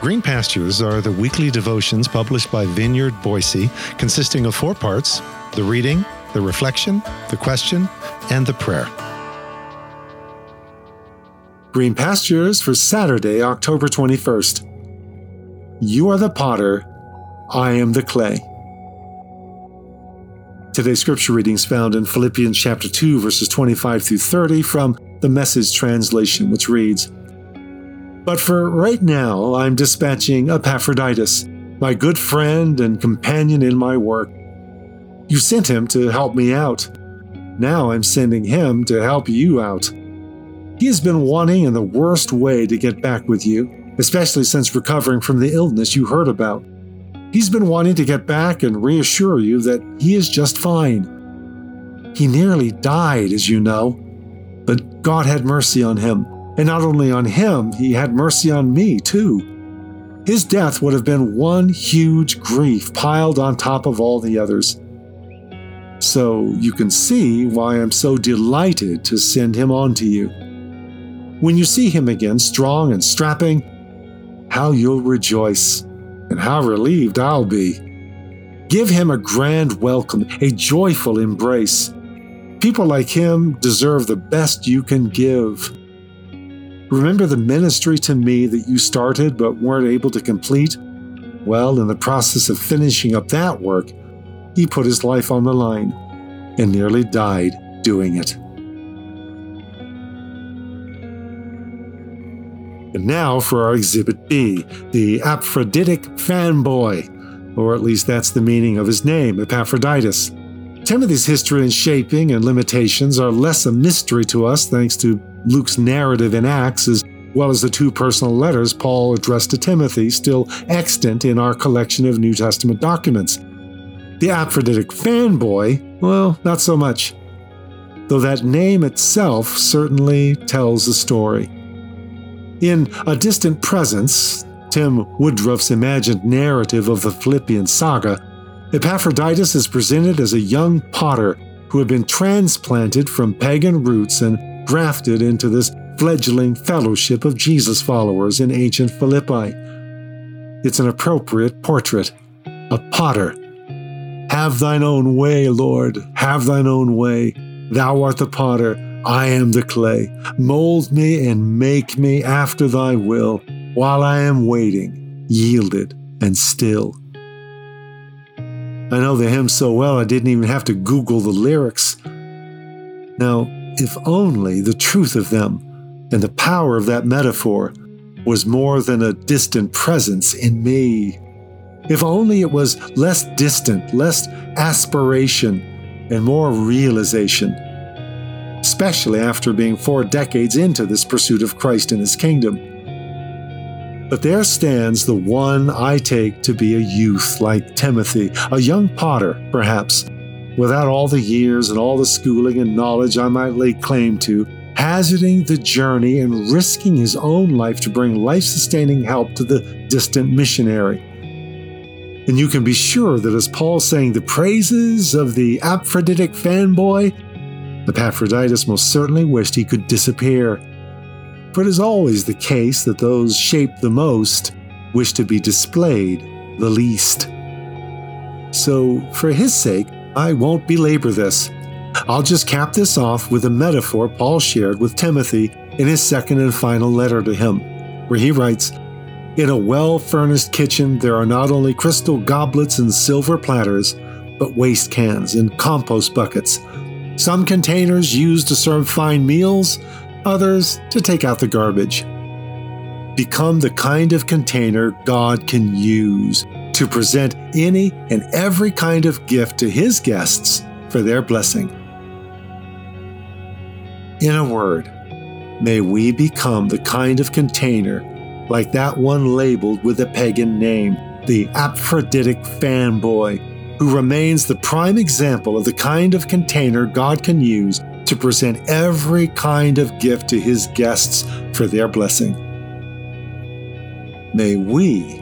Green Pastures are the weekly devotions published by Vineyard Boise, consisting of four parts the reading, the reflection, the question, and the prayer. Green Pastures for Saturday, October 21st. You are the potter, I am the clay. Today's scripture readings found in Philippians chapter 2 verses 25 through 30 from the Message translation which reads but for right now, I'm dispatching Epaphroditus, my good friend and companion in my work. You sent him to help me out. Now I'm sending him to help you out. He has been wanting in the worst way to get back with you, especially since recovering from the illness you heard about. He's been wanting to get back and reassure you that he is just fine. He nearly died, as you know, but God had mercy on him and not only on him, he had mercy on me too. His death would have been one huge grief piled on top of all the others. So you can see why I'm so delighted to send him on to you. When you see him again, strong and strapping, how you'll rejoice, and how relieved I'll be. Give him a grand welcome, a joyful embrace. People like him deserve the best you can give. Remember the ministry to me that you started but weren't able to complete? Well, in the process of finishing up that work, he put his life on the line and nearly died doing it. And now for our Exhibit B, the Aphroditic fanboy, or at least that's the meaning of his name, Epaphroditus. Timothy's history and shaping and limitations are less a mystery to us thanks to Luke's narrative in Acts, as well as the two personal letters Paul addressed to Timothy, still extant in our collection of New Testament documents. The Aphroditic fanboy, well, not so much. Though that name itself certainly tells a story. In A Distant Presence, Tim Woodruff's imagined narrative of the Philippian saga, Epaphroditus is presented as a young potter who had been transplanted from pagan roots and grafted into this fledgling fellowship of Jesus followers in ancient Philippi. It's an appropriate portrait, a potter. Have thine own way, Lord, have thine own way. Thou art the potter, I am the clay. Mold me and make me after thy will, while I am waiting, yielded and still. I know the hymn so well I didn't even have to Google the lyrics. Now, if only the truth of them and the power of that metaphor was more than a distant presence in me. If only it was less distant, less aspiration, and more realization, especially after being four decades into this pursuit of Christ and His kingdom. But there stands the one I take to be a youth like Timothy, a young potter, perhaps, without all the years and all the schooling and knowledge I might lay claim to, hazarding the journey and risking his own life to bring life sustaining help to the distant missionary. And you can be sure that as Paul sang the praises of the Aphroditic fanboy, Epaphroditus most certainly wished he could disappear. For it is always the case that those shaped the most wish to be displayed the least. So, for his sake, I won't belabor this. I'll just cap this off with a metaphor Paul shared with Timothy in his second and final letter to him, where he writes In a well furnished kitchen, there are not only crystal goblets and silver platters, but waste cans and compost buckets. Some containers used to serve fine meals, others to take out the garbage. Become the kind of container God can use to present any and every kind of gift to his guests for their blessing. In a word, may we become the kind of container like that one labeled with a pagan name, the Aphroditic fanboy, who remains the prime example of the kind of container God can use to present every kind of gift to his guests for their blessing. May we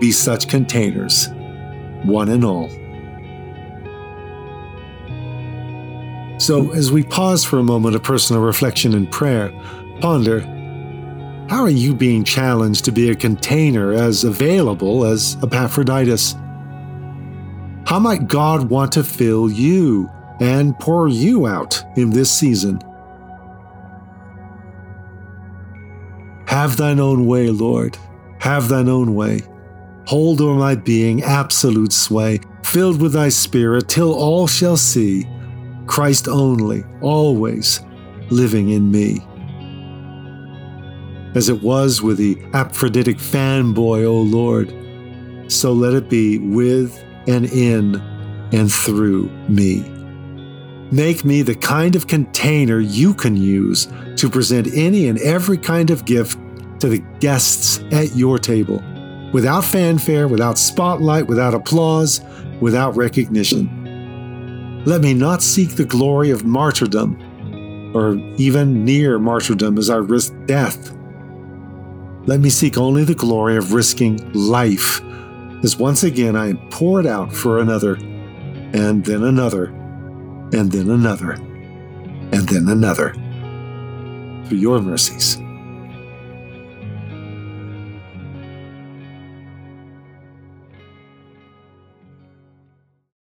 be such containers, one and all. So, as we pause for a moment of personal reflection and prayer, ponder How are you being challenged to be a container as available as Epaphroditus? How might God want to fill you and pour you out in this season? Have thine own way, Lord. Have thine own way. Hold o'er my being absolute sway, filled with thy spirit, till all shall see Christ only, always living in me. As it was with the Aphroditic fanboy, O Lord, so let it be with and in and through me. Make me the kind of container you can use to present any and every kind of gift to the guests at your table, without fanfare, without spotlight, without applause, without recognition. Let me not seek the glory of martyrdom, or even near martyrdom as I risk death. Let me seek only the glory of risking life, as once again I am poured out for another, and then another, and then another, and then another. For your mercies